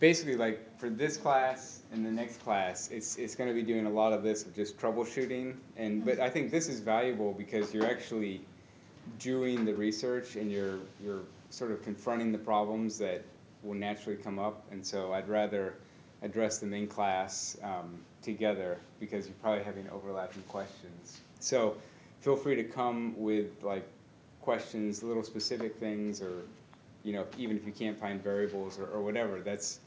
basically like for this class and the next class, it's it's going to be doing a lot of this of just troubleshooting. And but I think this is valuable because you're actually doing the research and you're you're sort of confronting the problems that will naturally come up. And so I'd rather address them in class um, together because you're probably having overlapping questions. So feel free to come with like questions, little specific things, or you know, even if you can't find variables or, or whatever, that's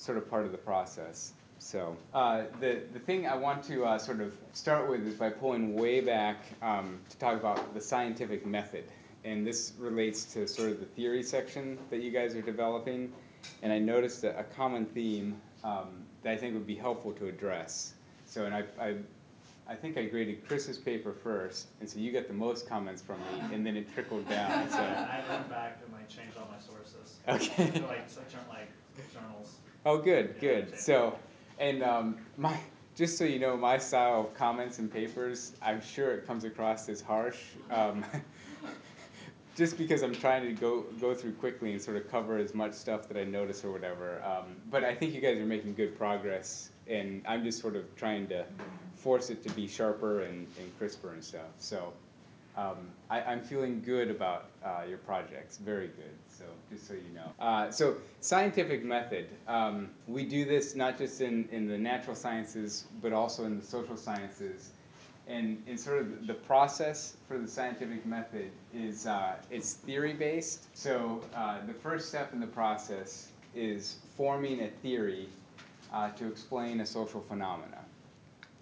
sort of part of the process. So uh, the, the thing I want to uh, sort of start with is by pulling way back um, to talk about the scientific method. And this relates to sort of the theory section that you guys are developing. And I noticed a, a common theme um, that I think would be helpful to address. So, and I, I, I think I graded Chris's paper first, and so you got the most comments from me, and then it trickled down. So I went back and I changed all my sources. Okay. So like, so like journals. Oh, good, good. So, and um, my, just so you know, my style of comments and papers, I'm sure it comes across as harsh. Um, just because I'm trying to go go through quickly and sort of cover as much stuff that I notice or whatever. Um, but I think you guys are making good progress, and I'm just sort of trying to force it to be sharper and, and crisper and stuff. So. Um, I, I'm feeling good about uh, your projects, very good. So just so you know. Uh, so scientific method, um, we do this not just in, in the natural sciences, but also in the social sciences. And, and sort of the process for the scientific method is uh, it's theory based. So uh, the first step in the process is forming a theory uh, to explain a social phenomena.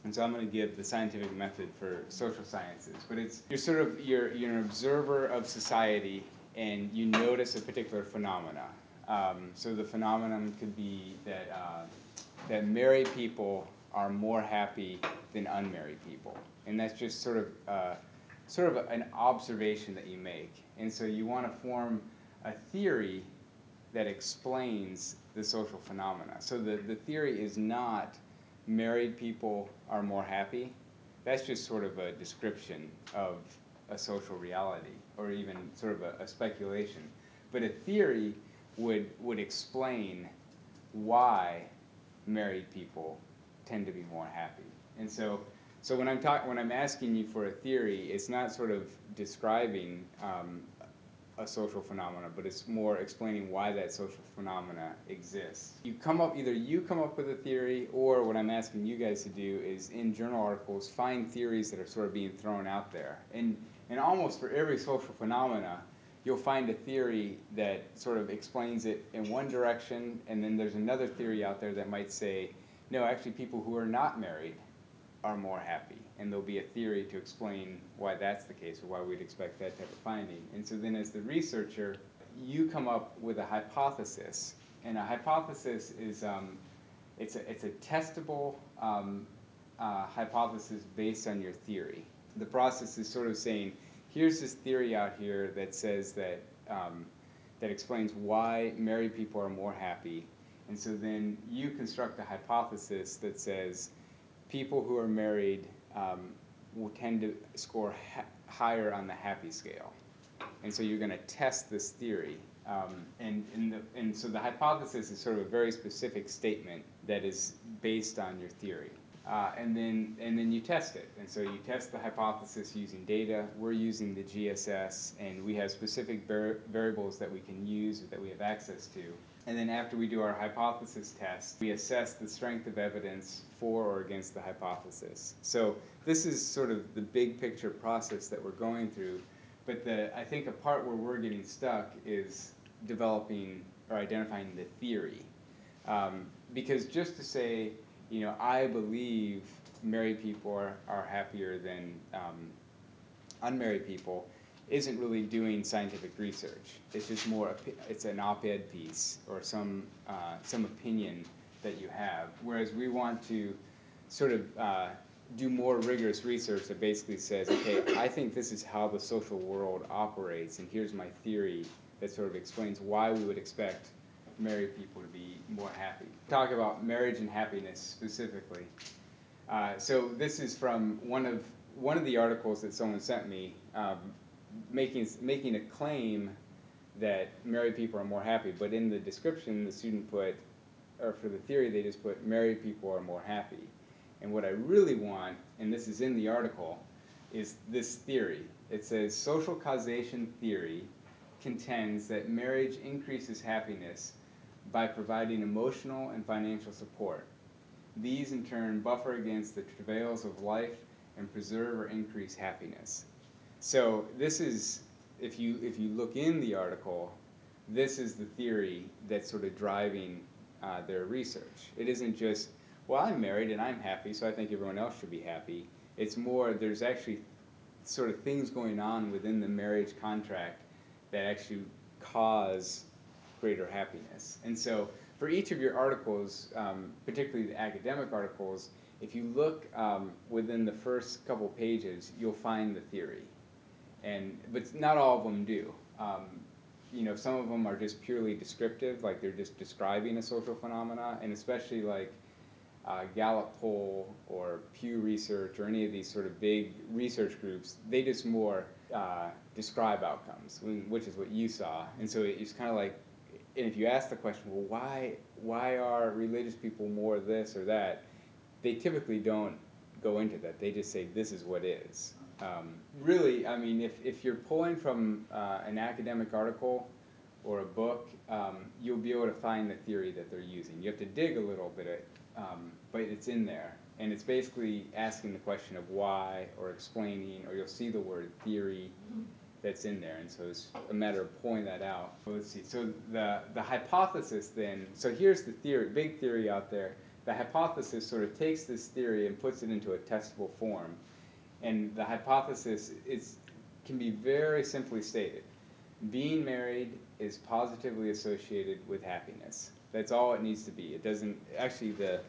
And so I'm going to give the scientific method for social sciences. But it's you're sort of you're you're an observer of society and you notice a particular phenomena. Um, so the phenomenon could be that uh, that married people are more happy than unmarried people, and that's just sort of uh, sort of an observation that you make. And so you want to form a theory that explains the social phenomena. So the, the theory is not married people are more happy. That's just sort of a description of a social reality or even sort of a, a speculation. But a theory would, would explain why married people tend to be more happy. And so, so when I'm talking, when I'm asking you for a theory, it's not sort of describing um, a social phenomena, but it's more explaining why that social phenomena exists. You come up, either you come up with a theory, or what I'm asking you guys to do is in journal articles, find theories that are sort of being thrown out there. And, and almost for every social phenomena, you'll find a theory that sort of explains it in one direction, and then there's another theory out there that might say, no, actually people who are not married are more happy. And there'll be a theory to explain why that's the case or why we'd expect that type of finding. And so then as the researcher, you come up with a hypothesis. And a hypothesis is, um, it's, a, it's a testable um, uh, hypothesis based on your theory. The process is sort of saying, here's this theory out here that says that, um, that explains why married people are more happy. And so then you construct a hypothesis that says, people who are married um, will tend to score ha higher on the happy scale. And so you're going to test this theory. Um, and, and, the, and so the hypothesis is sort of a very specific statement that is based on your theory. Uh, and then and then you test it. And so you test the hypothesis using data. We're using the GSS, and we have specific var variables that we can use that we have access to. And then after we do our hypothesis test, we assess the strength of evidence for or against the hypothesis. So this is sort of the big picture process that we're going through. But the, I think a part where we're getting stuck is developing or identifying the theory. Um, because just to say, you know, I believe married people are, are happier than um, unmarried people isn't really doing scientific research. It's just more, it's an op-ed piece or some, uh, some opinion that you have. Whereas we want to sort of uh, do more rigorous research that basically says, okay, I think this is how the social world operates, and here's my theory that sort of explains why we would expect married people to be more happy. Talk about marriage and happiness specifically. Uh, so this is from one of one of the articles that someone sent me, um, making making a claim that married people are more happy. But in the description, the student put, or for the theory, they just put married people are more happy. And what I really want, and this is in the article, is this theory. It says social causation theory contends that marriage increases happiness by providing emotional and financial support. These in turn buffer against the travails of life and preserve or increase happiness. So this is, if you if you look in the article, this is the theory that's sort of driving uh, their research. It isn't just, well, I'm married and I'm happy, so I think everyone else should be happy. It's more, there's actually sort of things going on within the marriage contract that actually cause greater happiness. And so for each of your articles, um, particularly the academic articles, if you look um, within the first couple pages, you'll find the theory. And, but not all of them do. Um, you know, some of them are just purely descriptive, like they're just describing a social phenomena, and especially like uh, Gallup poll or Pew Research or any of these sort of big research groups, they just more uh, describe outcomes, which is what you saw. And so it's kind of like, and if you ask the question, well, why why are religious people more this or that? They typically don't go into that. They just say this is what is. Um, really, I mean, if, if you're pulling from uh, an academic article or a book, um, you'll be able to find the theory that they're using. You have to dig a little bit, um, but it's in there. And it's basically asking the question of why or explaining, or you'll see the word theory that's in there. And so it's a matter of pulling that out. let's see. So the, the hypothesis then, so here's the theory, big theory out there. The hypothesis sort of takes this theory and puts it into a testable form. And the hypothesis is, can be very simply stated. Being married is positively associated with happiness. That's all it needs to be. It doesn't, actually the,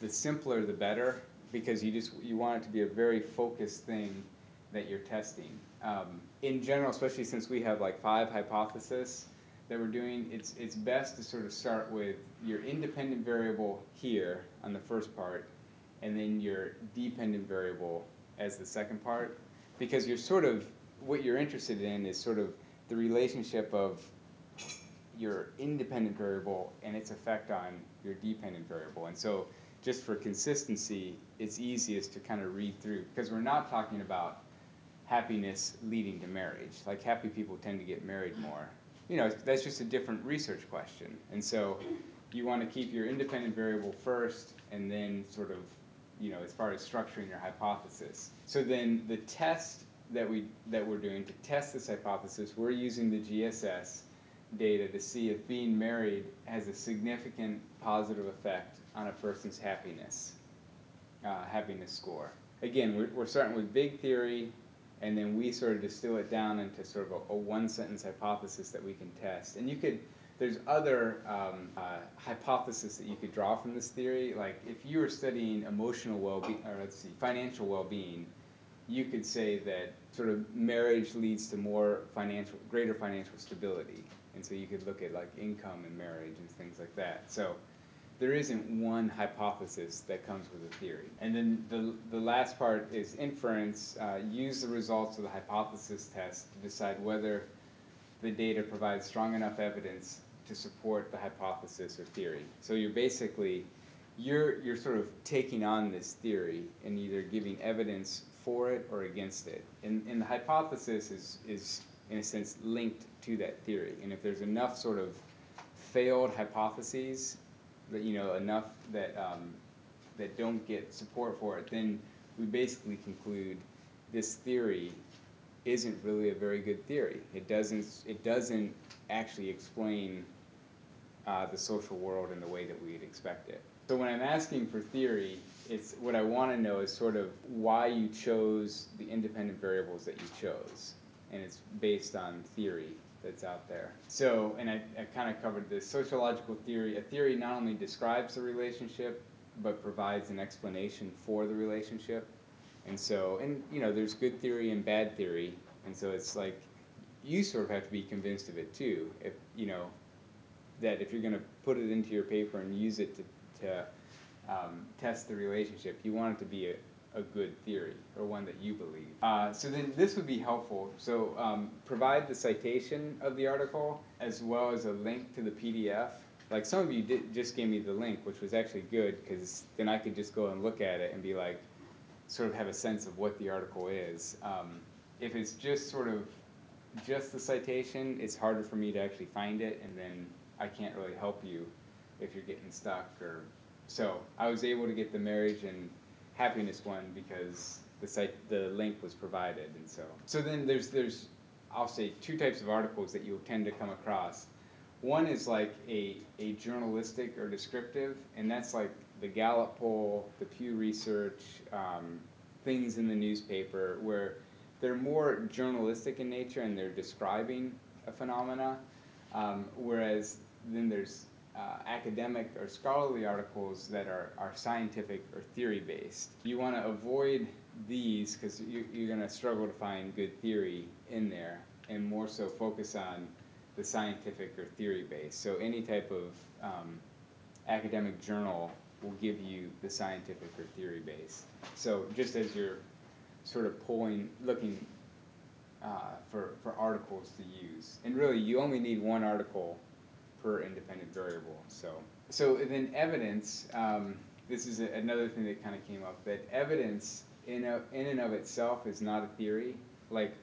the simpler the better because you just, you want it to be a very focused thing that you're testing. Um, in general, especially since we have like five hypotheses that we're doing, it's, it's best to sort of start with your independent variable here on the first part and then your dependent variable as the second part because you're sort of what you're interested in is sort of the relationship of your independent variable and its effect on your dependent variable. And so just for consistency, it's easiest to kind of read through because we're not talking about happiness leading to marriage. Like happy people tend to get married more. You know, that's just a different research question. And so you want to keep your independent variable first and then sort of you know, as far as structuring your hypothesis. So then the test that we that we're doing to test this hypothesis, we're using the GSS data to see if being married has a significant positive effect on a person's happiness, uh, happiness score. Again, we're, we're starting with big theory, and then we sort of distill it down into sort of a, a one sentence hypothesis that we can test. And you could there's other um, uh, hypotheses that you could draw from this theory. Like if you were studying emotional well-being, or let's see, financial well-being, you could say that sort of marriage leads to more financial, greater financial stability. And so you could look at like income and marriage and things like that. So there isn't one hypothesis that comes with a theory. And then the, the last part is inference. Uh, use the results of the hypothesis test to decide whether the data provides strong enough evidence to support the hypothesis or theory. So you're basically, you're, you're sort of taking on this theory and either giving evidence for it or against it. And, and the hypothesis is, is, in a sense, linked to that theory. And if there's enough sort of failed hypotheses, that you know, enough that, um, that don't get support for it, then we basically conclude this theory isn't really a very good theory. It doesn't, it doesn't actually explain uh, the social world in the way that we'd expect it. So when I'm asking for theory, it's what I want to know is sort of why you chose the independent variables that you chose. And it's based on theory that's out there. So, and I, I kind of covered this sociological theory. A theory not only describes the relationship, but provides an explanation for the relationship. And so, and you know, there's good theory and bad theory. And so it's like, you sort of have to be convinced of it too. If, you know, that if you're going to put it into your paper and use it to, to um, test the relationship, you want it to be a, a good theory or one that you believe. Uh, so then this would be helpful. So um, provide the citation of the article as well as a link to the PDF like some of you did, just gave me the link, which was actually good because then I could just go and look at it and be like, sort of have a sense of what the article is. Um, if it's just sort of just the citation, it's harder for me to actually find it, and then I can't really help you if you're getting stuck or so. I was able to get the marriage and happiness one because the site the link was provided, and so so then there's there's I'll say two types of articles that you'll tend to come across. One is like a, a journalistic or descriptive, and that's like the Gallup poll, the Pew Research, um, things in the newspaper, where they're more journalistic in nature and they're describing a phenomena, um, whereas then there's uh, academic or scholarly articles that are, are scientific or theory based. You want to avoid these because you, you're going to struggle to find good theory in there and more so focus on the scientific or theory based. So any type of um, academic journal will give you the scientific or theory base. So just as you're sort of pulling, looking uh, for, for articles to use. And really, you only need one article per independent variable. So, so then evidence, um, this is a, another thing that kind of came up, that evidence in, a, in and of itself is not a theory. Like,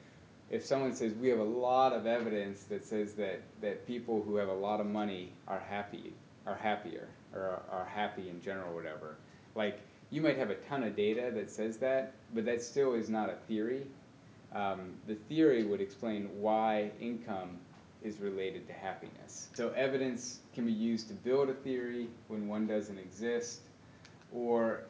if someone says we have a lot of evidence that says that, that people who have a lot of money are happy, are happier, or are, are happy in general, whatever. Like, you might have a ton of data that says that, but that still is not a theory. Um, the theory would explain why income is related to happiness. So evidence can be used to build a theory when one doesn't exist, or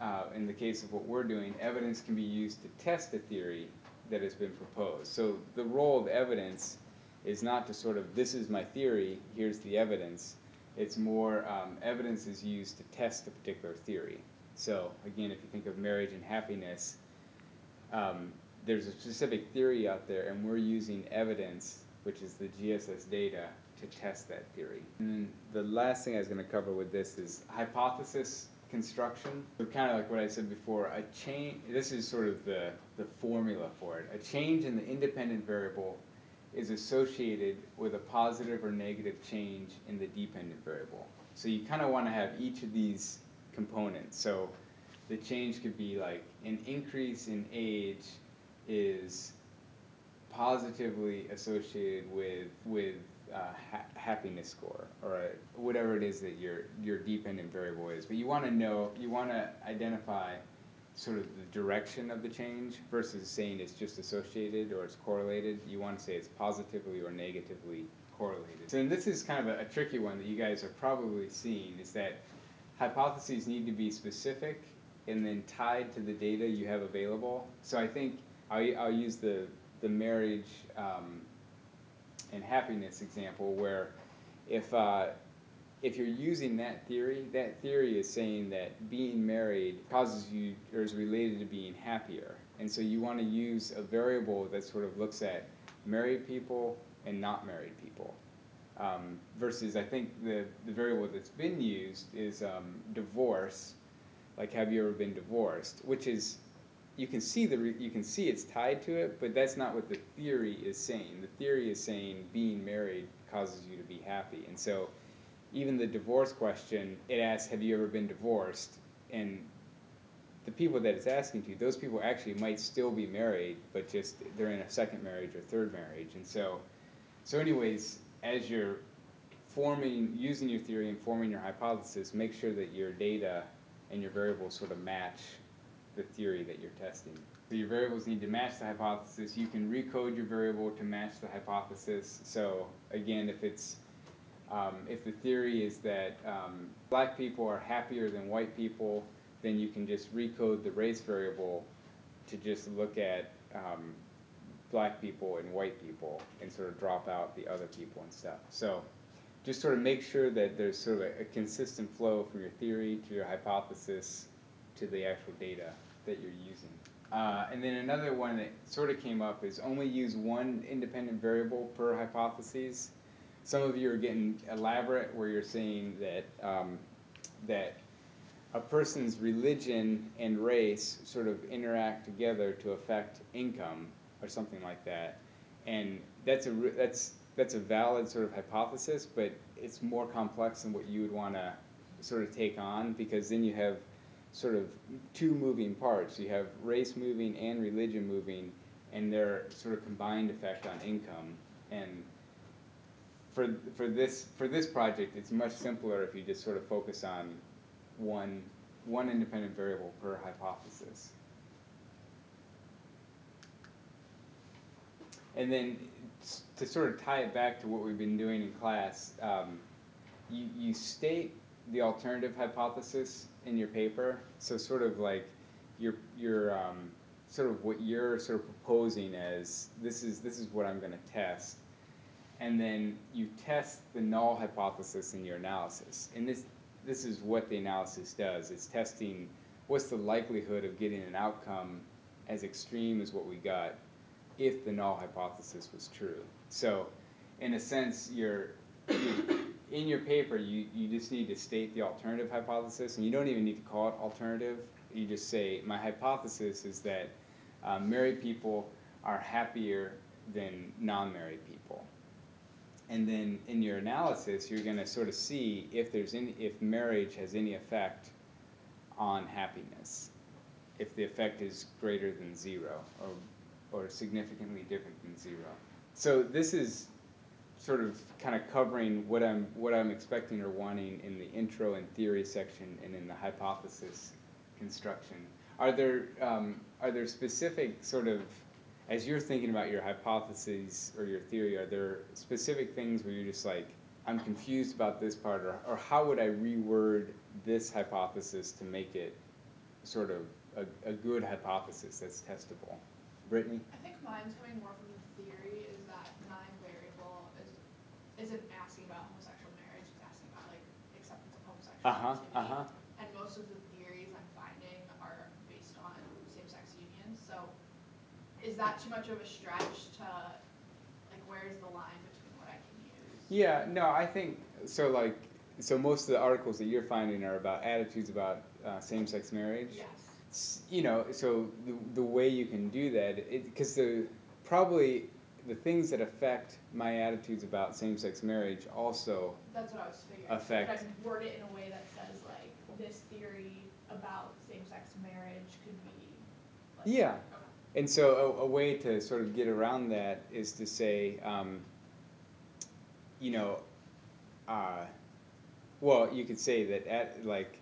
uh, in the case of what we're doing, evidence can be used to test a theory that has been proposed. So the role of evidence is not to sort of, this is my theory, here's the evidence. It's more um, evidence is used to test a particular theory. So again, if you think of marriage and happiness, um, there's a specific theory out there, and we're using evidence, which is the GSS data, to test that theory. And the last thing I was going to cover with this is hypothesis construction. So kind of like what I said before, a change, this is sort of the, the formula for it. A change in the independent variable is associated with a positive or negative change in the dependent variable. So you kind of want to have each of these components. So the change could be like an increase in age is positively associated with with uh, ha happiness score or whatever it is that your your dependent variable is. But you want to know, you want to identify sort of the direction of the change versus saying it's just associated or it's correlated. You want to say it's positively or negatively correlated. So this is kind of a, a tricky one that you guys are probably seeing is that hypotheses need to be specific and then tied to the data you have available. So I think I'll, I'll use the, the marriage um, and happiness example where if, uh, if you're using that theory, that theory is saying that being married causes you or is related to being happier. And so you want to use a variable that sort of looks at married people and not married people. Um, versus, I think the, the variable that's been used is um, divorce, like have you ever been divorced, which is you can see the you can see it's tied to it, but that's not what the theory is saying. The theory is saying being married causes you to be happy, and so even the divorce question, it asks, "Have you ever been divorced?" and the people that it's asking to, those people actually might still be married, but just they're in a second marriage or third marriage, and so, so anyways, as you're forming, using your theory and forming your hypothesis, make sure that your data and your variables sort of match the theory that you're testing. So your variables need to match the hypothesis. You can recode your variable to match the hypothesis. So again, if it's um, if the theory is that um, black people are happier than white people, then you can just recode the race variable to just look at um, black people and white people and sort of drop out the other people and stuff. So just sort of make sure that there's sort of a, a consistent flow from your theory to your hypothesis to the actual data that you're using. Uh, and then another one that sort of came up is only use one independent variable per hypothesis. Some of you are getting elaborate where you're saying that um, that a person's religion and race sort of interact together to affect income or something like that. And that's a that's that's a valid sort of hypothesis, but it's more complex than what you would want to sort of take on because then you have sort of two moving parts. You have race moving and religion moving, and their sort of combined effect on income. And for for this for this project, it's much simpler if you just sort of focus on one one independent variable per hypothesis. And then to sort of tie it back to what we've been doing in class, um, you, you state the alternative hypothesis in your paper. So sort of like your your um, sort of what you're sort of proposing as this is this is what I'm going to test, and then you test the null hypothesis in your analysis. And this this is what the analysis does. It's testing what's the likelihood of getting an outcome as extreme as what we got if the null hypothesis was true. So, in a sense, you're, you, in your paper, you, you just need to state the alternative hypothesis, and you don't even need to call it alternative. You just say, my hypothesis is that uh, married people are happier than non-married people. And then in your analysis, you're going to sort of see if there's any, if marriage has any effect on happiness, if the effect is greater than zero or or significantly different than zero. So this is sort of kind of covering what I'm what I'm expecting or wanting in the intro and theory section and in the hypothesis construction. Are there um, are there specific sort of as you're thinking about your hypotheses or your theory, are there specific things where you're just like, I'm confused about this part, or, or how would I reword this hypothesis to make it sort of a, a good hypothesis that's testable? Brittany? I think mine's coming more from the theory is that nine variable is isn't asking about homosexual marriage, it's asking about like acceptance of homosexual Uh-huh, activity. uh-huh. And most of the theories I'm finding are based on same-sex unions. So is that too much of a stretch to like where's the line between what I can use? Yeah, no, I think so. Like, so most of the articles that you're finding are about attitudes about uh, same-sex marriage. Yes you know, so the, the way you can do that, because the probably the things that affect my attitudes about same-sex marriage also That's what I was figuring. affect. So I word it in a way that says like this theory about same-sex marriage could be. Like, yeah. Okay. And so a, a, way to sort of get around that is to say, um, you know, uh, well, you could say that at like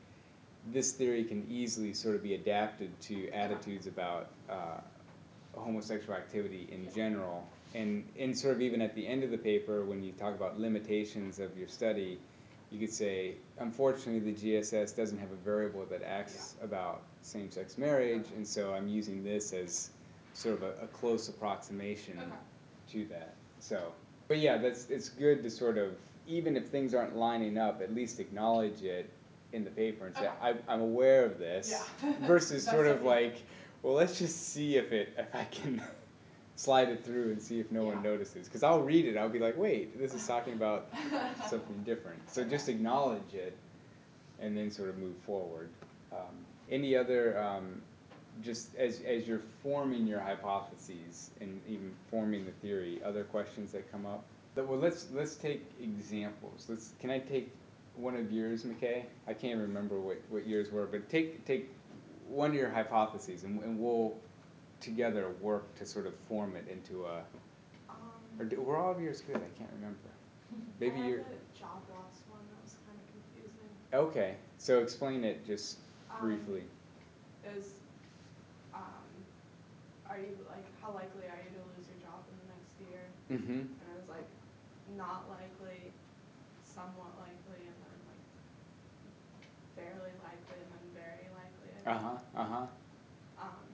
this theory can easily sort of be adapted to attitudes about uh, homosexual activity in general. And, and sort of even at the end of the paper, when you talk about limitations of your study, you could say, unfortunately, the GSS doesn't have a variable that asks about same-sex marriage, and so I'm using this as sort of a, a close approximation okay. to that. So, but yeah, that's it's good to sort of even if things aren't lining up, at least acknowledge it in the paper and say, I, I'm aware of this, Yeah. versus sort of like, well, let's just see if it, if I can slide it through and see if no one notices. Because I'll read it, I'll be like, wait, this is talking about something different. So just acknowledge it and then sort of move forward. Um, any other, um, just as, as you're forming your hypotheses and even forming the theory, other questions that come up? Well, let's, let's take examples. Let's, can I take one of yours, McKay? I can't remember what, what yours were, but take take one of your hypotheses, and, and we'll together work to sort of form it into a. Um, or do, were all of yours good? I can't remember. Maybe the job loss one that was kind of confusing. Okay, so explain it just Um, briefly. Is, um, are you like how likely are you to lose your job in the next year? Mm-hmm. And I was like not likely, somewhat likely, and then like fairly likely, and then very likely. Uh huh. Uh huh. Um,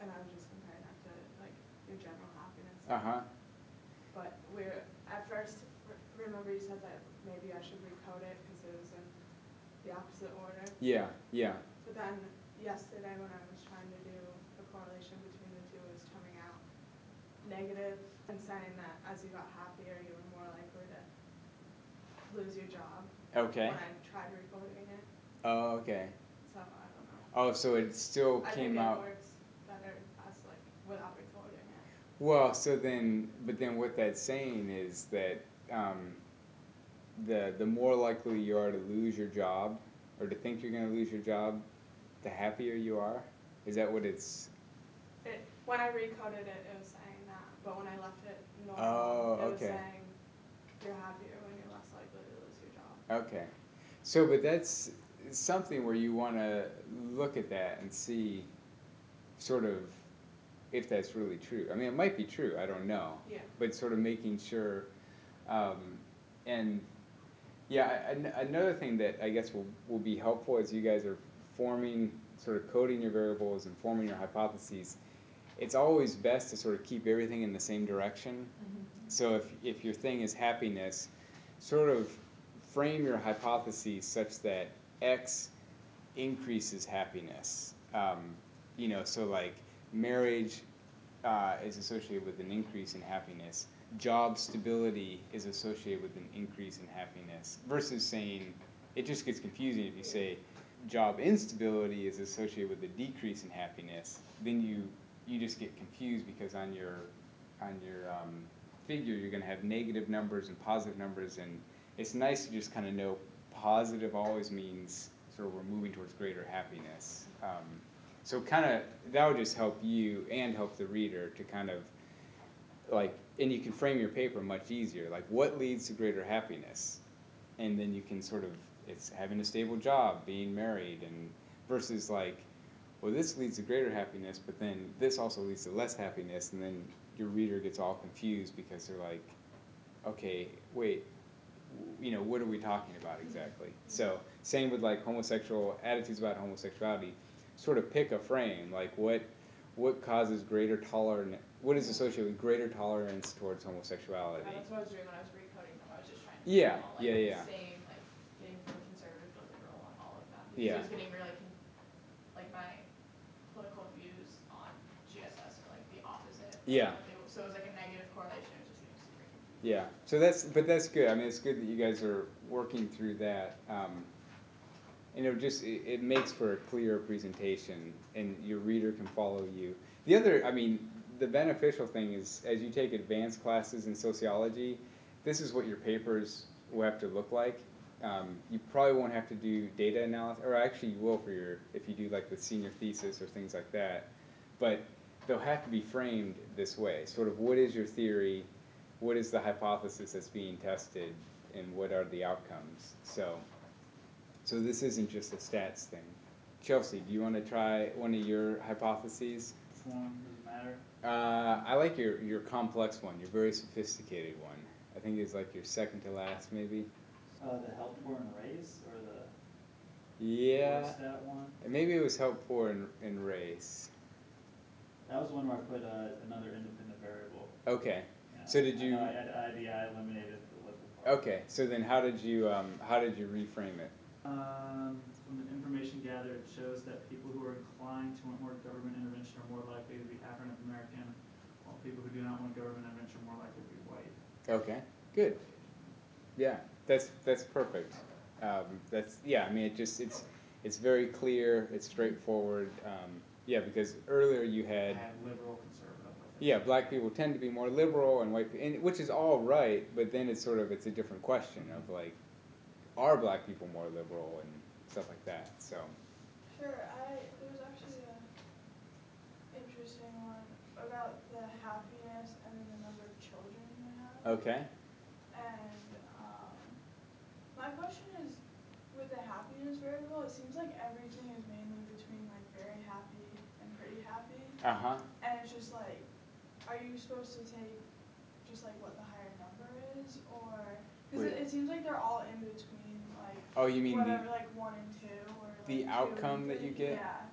and I was just comparing that to like your general happiness. Uh huh. But we're at first. Remember, you said that maybe I should recode it because it was in the opposite order. Yeah. Yeah. But then yesterday, when I was trying to do the correlation between the two, it was coming out negative and saying that as you got happier, you were more likely to lose your job. Okay. When I tried recoding it, Oh, okay. so I don't know. Oh, so it still I came out. it works better as like without recording it. Well, so then, but then what that's saying is that um, the the more likely you are to lose your job or to think you're going to lose your job, the happier you are. Is that what it's? It, when I recoded it, it was saying that, but when I left it normal, Oh, it was saying you're happier when you're less likely to lose your job. Okay. So, but that's something where you want to look at that and see sort of if that's really true. I mean, it might be true, I don't know. Yeah. But sort of making sure. Um, and yeah, an- another thing that I guess will, will be helpful as you guys are forming, sort of coding your variables and forming your hypotheses, it's always best to sort of keep everything in the same direction. So if, if your thing is happiness, sort of frame your hypotheses such that X increases happiness. Um, you know, so like marriage uh, is associated with an increase in happiness. Job stability is associated with an increase in happiness. Versus saying, it just gets confusing if you say job instability is associated with a decrease in happiness. Then you you just get confused because on your on your um, figure you're going to have negative numbers and positive numbers, and it's nice to just kind of know positive always means sort of we're moving towards greater happiness. Um, so kind of that would just help you and help the reader to kind of like, and you can frame your paper much easier. Like, what leads to greater happiness, and then you can sort of it's having a stable job, being married, and versus like, well, this leads to greater happiness, but then this also leads to less happiness, and then your reader gets all confused because they're like, okay, wait, you know, what are we talking about exactly? So same with like homosexual attitudes about homosexuality. Sort of pick a frame, like what what causes greater tolerance, what is associated with greater tolerance towards homosexuality? Yeah, that's what I was doing when I was recoding them. I was just trying to Yeah, all, like, yeah, yeah. same, like getting from conservative to liberal on all of them. Because Yeah. it was getting really like my political views on GSS are like the opposite. Yeah. what they w- so it was like a negative correlation. It was just getting super. Yeah, so that's, but that's good, I mean, it's good that you guys are working through that. Um, and it just, it, it makes for a clearer presentation and your reader can follow you. The other, I mean, the beneficial thing is, as you take advanced classes in sociology, this is what your papers will have to look like. Um, you probably won't have to do data analysis, or actually you will for your, if you do like the senior thesis or things like that. But they'll have to be framed this way, sort of what is your theory, what is the hypothesis that's being tested, and what are the outcomes? So, so this isn't just a stats thing. Chelsea, do you want to try one of your hypotheses? One, does it matter? Uh, I like your, your complex one, your very sophisticated one. I think it's like your second to last, maybe. Uh, the help poor and race, or the Yeah, stat one? maybe it was help poor in, in race. That was one where I put, uh, another independent variable. Okay, Yeah. So did you- know I had IDI eliminated the okay. So then, how did you um, how did you reframe it? Um, from the information gathered, it shows that people who are inclined to want more government intervention are more likely to be African American, while people who do not want government intervention are more likely to be white. Okay, good. Yeah, that's that's perfect. Um, that's yeah. I mean, it just it's it's very clear. It's straightforward. Um, yeah, because earlier you I had had liberal, conservative yeah, black people tend to be more liberal and white, and which is all right. But then it's sort of it's a different question of like, are black people more liberal and stuff like that. So Sure, I, there was actually an interesting one about the happiness and the number of children you have. okay, And, um, my question is, with the happiness variable, it seems like everything is mainly between like very happy and pretty happy. uh huh, And it's just like, are you supposed to take just like what the higher number is, or, cause it, it seems like they're all in between, like, Oh, you mean the- whatever, like one and two, or like the outcome that you get? Yeah.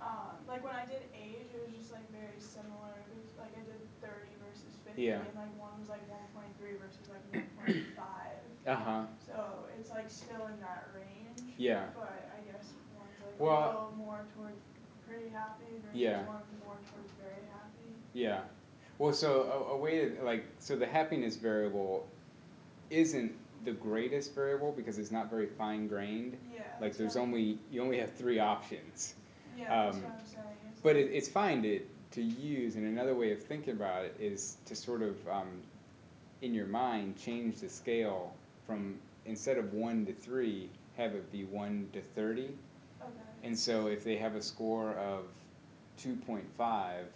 Um, like when I did age, it was just like very similar, because like I did thirty versus fifty, Yeah. and like one was like one point three versus like one point five. uh huh, So it's like still in that range. Yeah. But I guess one's like Well- a little more towards pretty happy versus Yeah. one's more towards very happy. yeah. Well, so a, a way to like so the happiness variable isn't the greatest variable because it's not very fine grained. Yeah. Like there's what- only you only have three options. Yeah, um, what I'm saying. But it, it's fine to, to use, and another way of thinking about it is to sort of, um, in your mind, change the scale from instead of one to three, have it be one to thirty. Okay. And so if they have a score of two point five,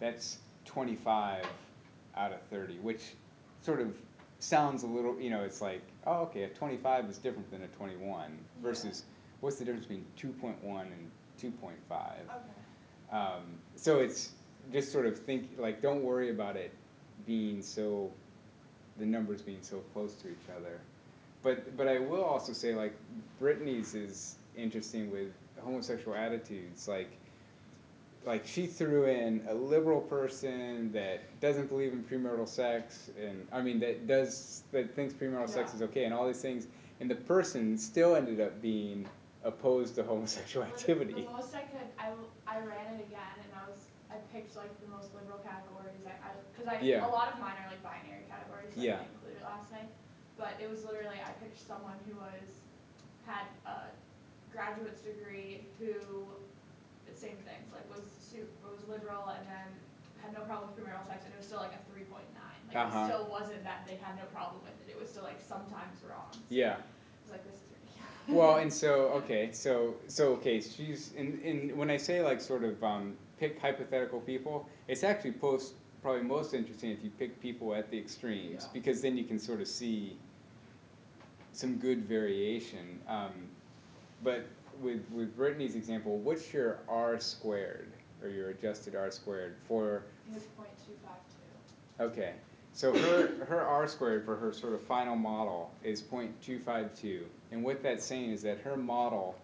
that's twenty-five out of thirty, which sort of sounds a little, you know, it's like, oh, okay, a twenty-five is different than a twenty-one versus, what's the difference between two point one and two point five? Okay. Um, so it's just sort of think, like, don't worry about it being so, the numbers being so close to each other. But, but I will also say, like, Brittany's is interesting with homosexual attitudes. Like, like she threw in a liberal person that doesn't believe in premarital sex, and I mean that does that thinks premarital sex is okay, and all these things. And the person still ended up being opposed to homosexual But the- activity. The most I could, I, I ran it again and I was, I picked like the most liberal categories, I, I, cause I, Yeah. a lot of mine are like binary categories, so I Yeah. didn't include it last night. But it was literally, I picked someone who was, had a graduate's degree, who, the same things, like was su- was liberal and then had no problem with premarital sex and it was still like a three point nine. Like Uh-huh. it still wasn't that they had no problem with it, it was still like sometimes wrong. So Yeah. I was like, this is ridiculous. Well, and so okay, so so okay, she's in in when I say like sort of um, pick hypothetical people, it's actually post probably most interesting if you pick people at the extremes Yeah. because then you can sort of see some good variation. Um, but with with Brittany's example, what's your R squared or your adjusted R squared for? I think it's point two five two. Okay, so her her R squared for her sort of final model is 0.252, and what that's saying is that her model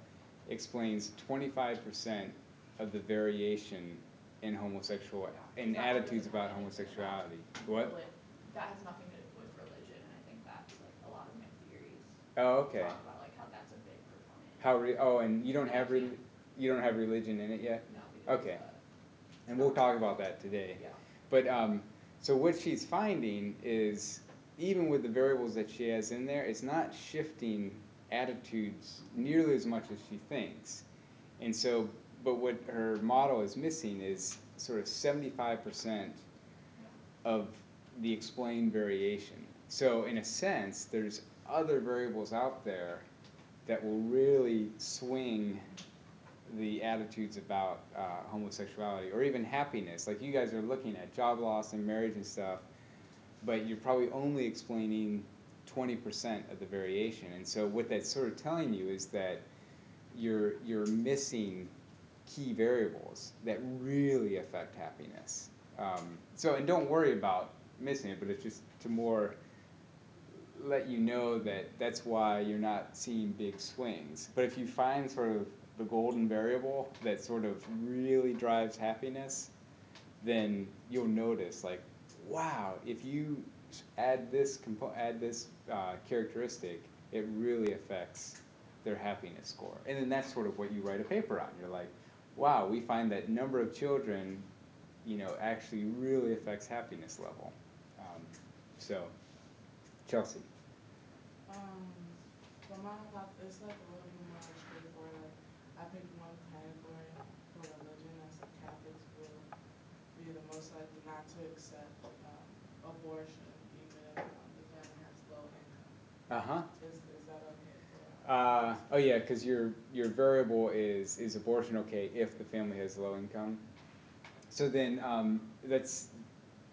explains twenty five percent of the variation in homosexual in attitudes about have anything to do homosexuality. What? That has nothing to do with religion, and I think that's like a lot of my theories. Oh, okay. Talk about like how that's a big proponent. How re- oh, and you don't have re- Religion. you don't have religion in it yet, okay. and we'll talk about that today. yeah, But um, so what she's finding is even with the variables that she has in there, it's not shifting attitudes nearly as much as she thinks. And so, but what her model is missing is sort of seventy-five percent of the explained variation. So in a sense, there's other variables out there that will really swing the attitudes about uh, homosexuality or even happiness. Like you guys are looking at job loss and marriage and stuff, but you're probably only explaining 20% of the variation. And so what that's sort of telling you is that you're you're missing key variables that really affect happiness. Um, so and don't worry about missing it, but it's just to more let you know that that's why you're not seeing big swings. But if you find sort of the golden variable that sort of really drives happiness, then you'll notice like, wow, if you add this compo- add this uh, characteristic, it really affects their happiness score. And then that's sort of what you write a paper on. You're like, wow, we find that number of children, you know, actually really affects happiness level. Um, so, Chelsea. Um, for my it's like a little bit more straightforward. Like, I picked one category for religion. That's like Catholics will be the most likely not to accept um, abortion, even if um, the family has low income. Uh oh yeah, because your your variable is is abortion okay if the family has low income. So then um, that's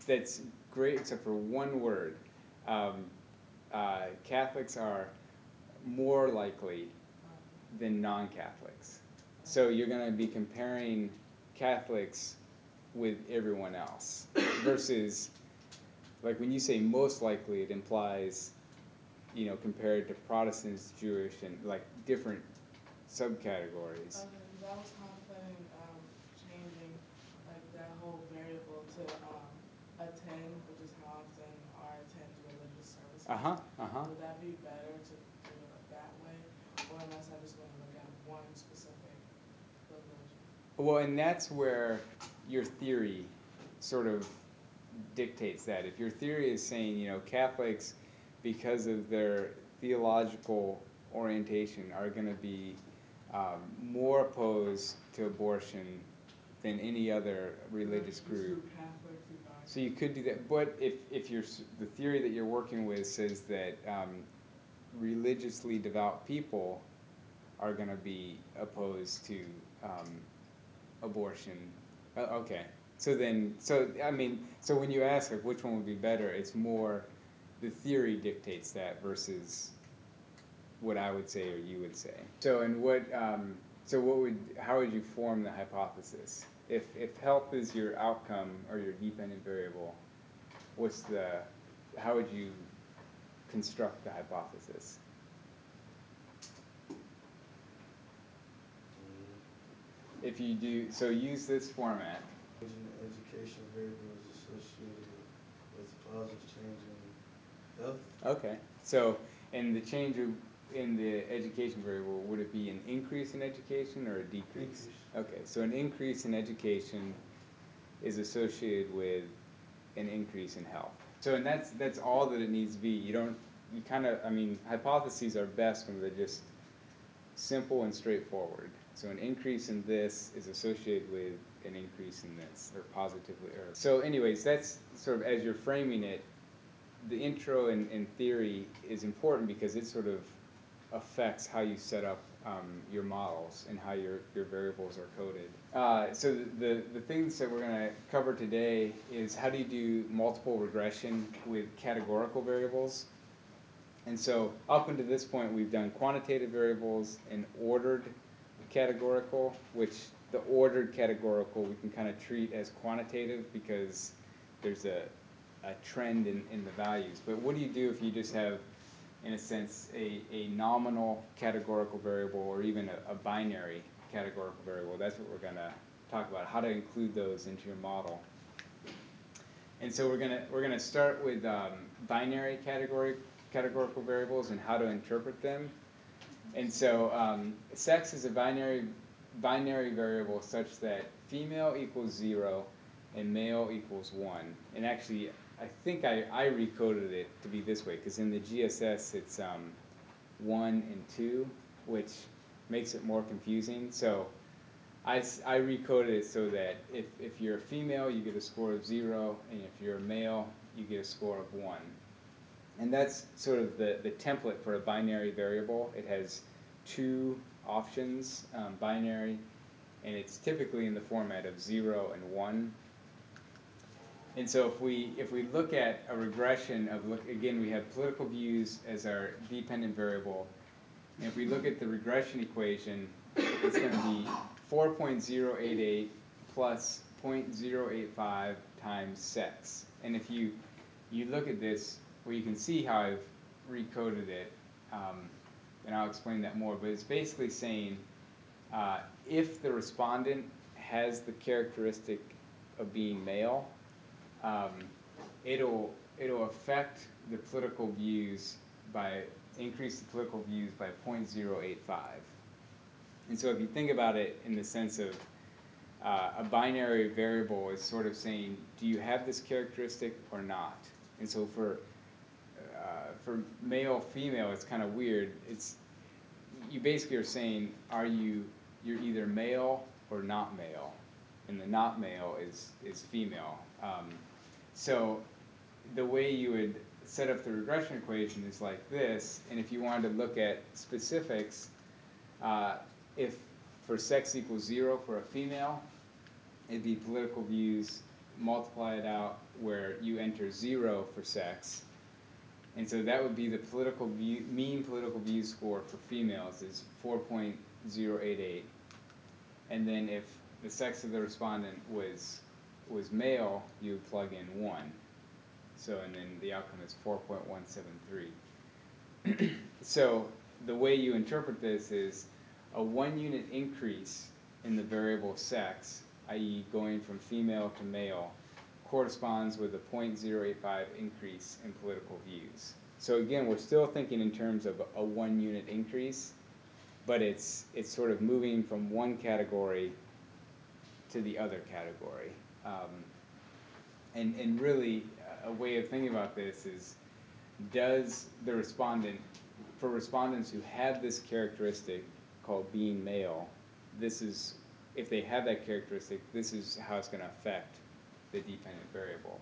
that's great except for one word. Um, uh, Catholics are more likely than non-Catholics. So you're going to be comparing Catholics with everyone else versus like when you say most likely it implies you know compared to Protestants, Jewish and like different subcategories. Okay, I was contemplating um, changing like that whole variable to um, attend, which is how often I attend religious services. Uh-huh. Uh-huh. Would that be better to do it that way, or unless I just want to look at one specific religion? Well, and that's where your theory sort of dictates that. If your theory is saying, you know, Catholics, because of their theological orientation, are going to be um, more opposed to abortion than any other religious group. do Catholics regardless. So you could do that, but if, if you're, the theory that you're working with says that um, religiously devout people are going to be opposed to um, abortion. Uh, okay, so then, so I mean, so when you ask like which one would be better, it's more the theory dictates that versus what I would say or you would say. So and what, um, so what would, how would you form the hypothesis? If if health is your outcome or your dependent variable, what's the, how would you construct the hypothesis? If you do, so use this format. Change in education variables associated with positive Okay, so in the change of, in the education variable, would it be an increase in education or a decrease? Increase. Okay, so an increase in education is associated with an increase in health. So and that's that's all that it needs to be. You don't you kind of I mean hypotheses are best when they're just simple and straightforward. So an increase in this is associated with an increase in this, or positively. Or so, anyways, that's sort of as you're framing it. The intro and, and theory is important because it sort of affects how you set up um, your models and how your, your variables are coded. Uh, so the, the things that we're going to cover today is how do you do multiple regression with categorical variables. And so up until this point, we've done quantitative variables and ordered categorical, which the ordered categorical we can kind of treat as quantitative because there's a, a trend in, in the values. But what do you do if you just have, in a sense, a, a nominal categorical variable or even a, a binary categorical variable? That's what we're going to talk about, how to include those into your model. And so we're gonna we're gonna start with um, binary category categorical variables and how to interpret them. And so um, sex is a binary binary variable such that female equals zero and male equals one. And actually, I think I, I recoded it to be this way because in the GSS it's um, one and two, which makes it more confusing. So I, I recoded it so that if, if you're a female, you get a score of zero, and if you're a male, you get a score of one. And that's sort of the, the template for a binary variable. It has two options, um, binary, and it's typically in the format of zero and one. And so if we if we look at a regression of look again we have political views as our dependent variable, and if we look at the regression equation, it's going to be 4.088 plus 0.085 times sex. And if you you look at this, well, you can see how I've recoded it, um, and I'll explain that more. But it's basically saying uh, if the respondent has the characteristic of being male, um, it'll it'll affect the political views by increase the political views by 0.085. And so if you think about it in the sense of uh, a binary variable is sort of saying, do you have this characteristic or not? And so for uh, for male female, it's kind of weird. It's you basically are saying, are you you're either male or not male, and the not male is is female. Um, so the way you would set up the regression equation is like this, and if you wanted to look at specifics, uh, if for sex equals zero for a female, it'd be political views, multiply it out where you enter zero for sex. And so that would be the political view, mean political view score for females is 4.088. And then if the sex of the respondent was was male, you would plug in one. So and then the outcome is 4.173. so the way you interpret this is a one unit increase in the variable sex, i.e. going from female to male, corresponds with a 0.085 increase in political views. So again, we're still thinking in terms of a one unit increase, but it's, it's sort of moving from one category to the other category. Um, and, and really, a way of thinking about this is, does the respondent, for respondents who have this characteristic, called being male, this is, if they have that characteristic, this is how it's going to affect the dependent variable.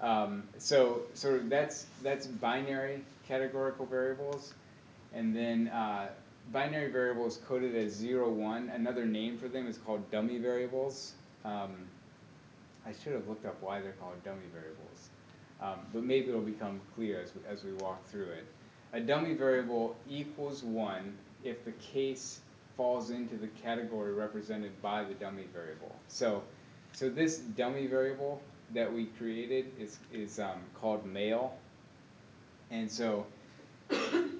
Um, so, so that's that's binary categorical variables. And then uh, binary variables coded as 0, 1, another name for them is called dummy variables. Um, I should have looked up why they're called dummy variables. Um, but maybe it'll become clear as we, as we walk through it. A dummy variable equals 1 if the case falls into the category represented by the dummy variable. So, so this dummy variable that we created is, is um, called male. And so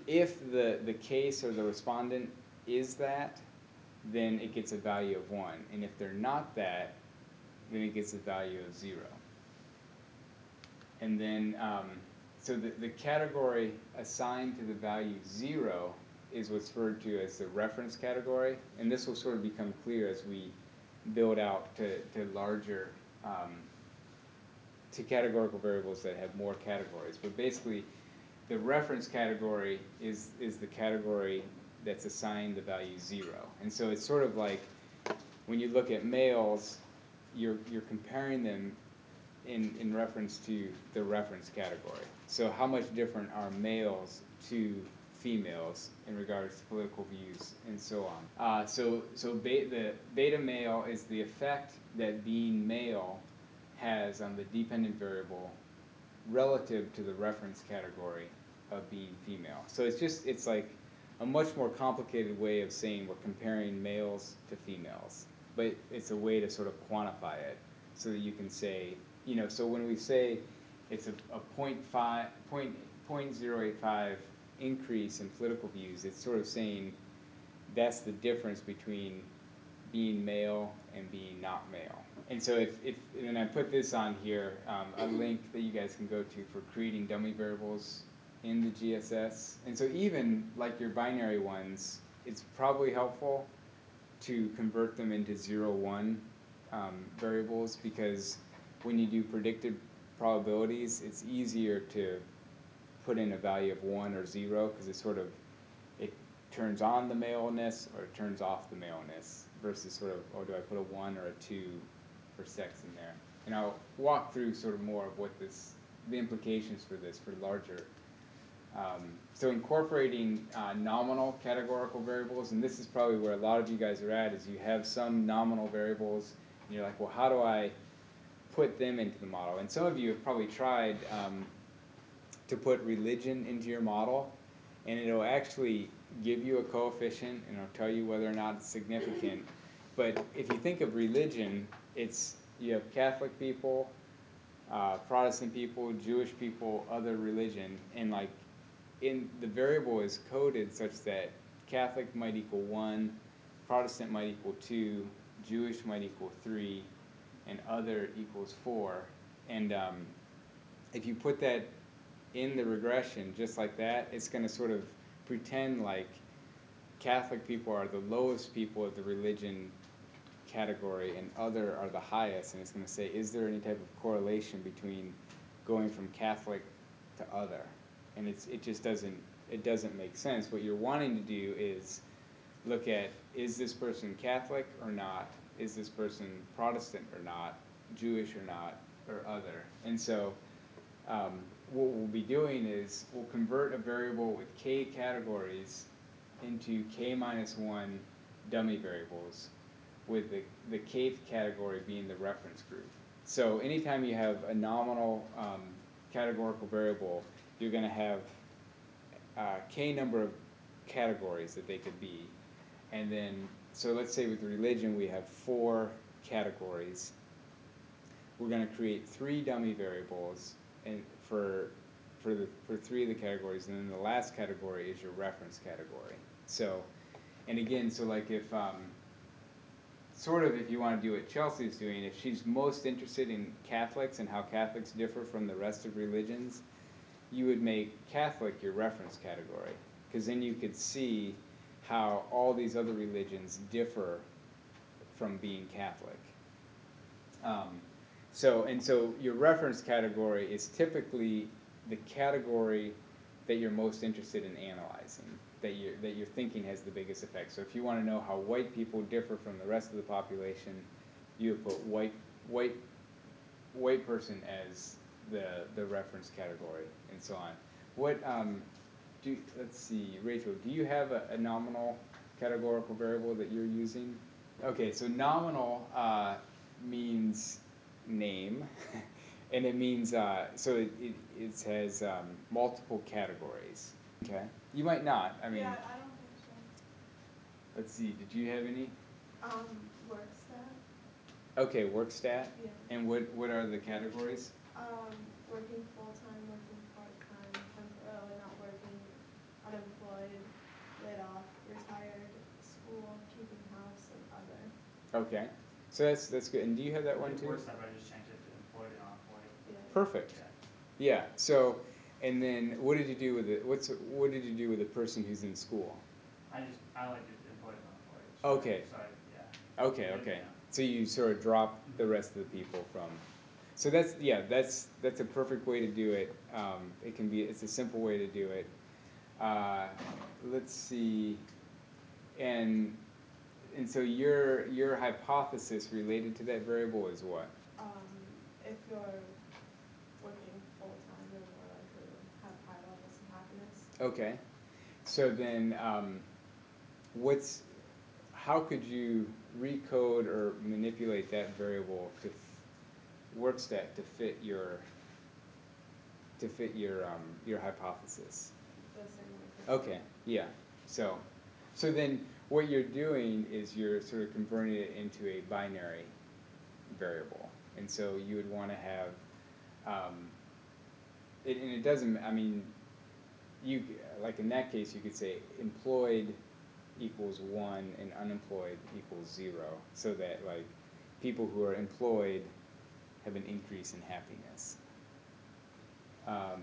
if the, the case or the respondent is that, then it gets a value of 1. And if they're not that, then it gets a value of 0. And then, um, so the, the category assigned to the value 0 is what's referred to as the reference category. And this will sort of become clear as we build out to, to larger, um, to categorical variables that have more categories. But basically, the reference category is, is the category that's assigned the value 0. And so it's sort of like when you look at males, you're, you're comparing them in, in reference to the reference category. So how much different are males to females in regards to political views and so on. Uh, so so be, the beta male is the effect that being male has on the dependent variable relative to the reference category of being female. So it's just it's like a much more complicated way of saying we're comparing males to females, but it's a way to sort of quantify it so that you can say, you know, so when we say it's a, a 0.5, point, 0.085 increase in political views, it's sort of saying that's the difference between being male and being not male. And so if, if and I put this on here, um, a link that you guys can go to for creating dummy variables in the GSS. And so even like your binary ones, it's probably helpful to convert them into zero one um, variables because when you do predicted probabilities, it's easier to put in a value of one or zero because it sort of it turns on the maleness or it turns off the maleness versus sort of oh do I put a one or a two for sex in there? And I'll walk through sort of more of what this the implications for this for larger um, so incorporating uh, nominal categorical variables and this is probably where a lot of you guys are at is you have some nominal variables and you're like well how do I put them into the model and some of you have probably tried um, to put religion into your model, and it'll actually give you a coefficient and it'll tell you whether or not it's significant. But if you think of religion, it's you have Catholic people, uh, Protestant people, Jewish people, other religion, and like in the variable is coded such that Catholic might equal one, Protestant might equal two, Jewish might equal three, and other equals four. And um, if you put that in the regression, just like that, it's going to sort of pretend like Catholic people are the lowest people of the religion category and other are the highest. And it's going to say, is there any type of correlation between going from Catholic to other? And it's, it just doesn't, it doesn't make sense. What you're wanting to do is look at, is this person Catholic or not? Is this person Protestant or not? Jewish or not? Or other? And so um, what we'll be doing is we'll convert a variable with k categories into k minus 1 dummy variables with the, the kth category being the reference group. So anytime you have a nominal um, categorical variable, you're going to have uh, k number of categories that they could be. And then, so let's say with religion we have four categories. We're going to create three dummy variables and for for the for three of the categories, and then the last category is your reference category. So, and again, so like if um, sort of if you want to do what Chelsea's doing, if she's most interested in Catholics and how Catholics differ from the rest of religions, you would make Catholic your reference category, because then you could see how all these other religions differ from being Catholic. Um, so, and so your reference category is typically the category that you're most interested in analyzing, that you're, that you're thinking has the biggest effect. So if you want to know how white people differ from the rest of the population, you would put white, white, white person as the, the reference category and so on. What, um, do, let's see, Rachel, do you have a, a nominal categorical variable that you're using? Okay, so nominal, uh, means name, and it means, uh, so it, it, it has, um, multiple categories, okay? You might not, I mean, Yeah, I don't think so. let's see, did you have any? Um, work stat, Okay, work stat, yeah. and what, what are the categories? Um, working full-time, working part-time, temporarily not working, unemployed, laid off, retired, school, keeping house, and other. Okay, so that's, that's good, and do you have that one too? works out, but I just changed it to employed and unemployed. Yeah. Perfect. Yeah. Yeah, so, and then what did you do with it, what's, what did you do with the person who's in school? I just, I like it employed and unemployed. so I- Okay. So I, yeah. Okay, okay, so you sort of drop the rest of the people from, so that's, yeah, that's, that's a perfect way to do it, um, it can be, it's a simple way to do it. Uh, let's see, and, and so your, your hypothesis related to that variable is what? Um, if you're working full-time, you're more likely to have high levels of happiness. Okay, so then, um, what's, how could you recode or manipulate that variable to work stat to fit your, to fit your, um, your hypothesis? The same way. for- Okay, yeah, so, so then what you're doing is you're sort of converting it into a binary variable. And so you would wanna have, um, it, and it doesn't, I mean, you, like in that case, you could say employed equals one and unemployed equals zero, so that like people who are employed have an increase in happiness. Um,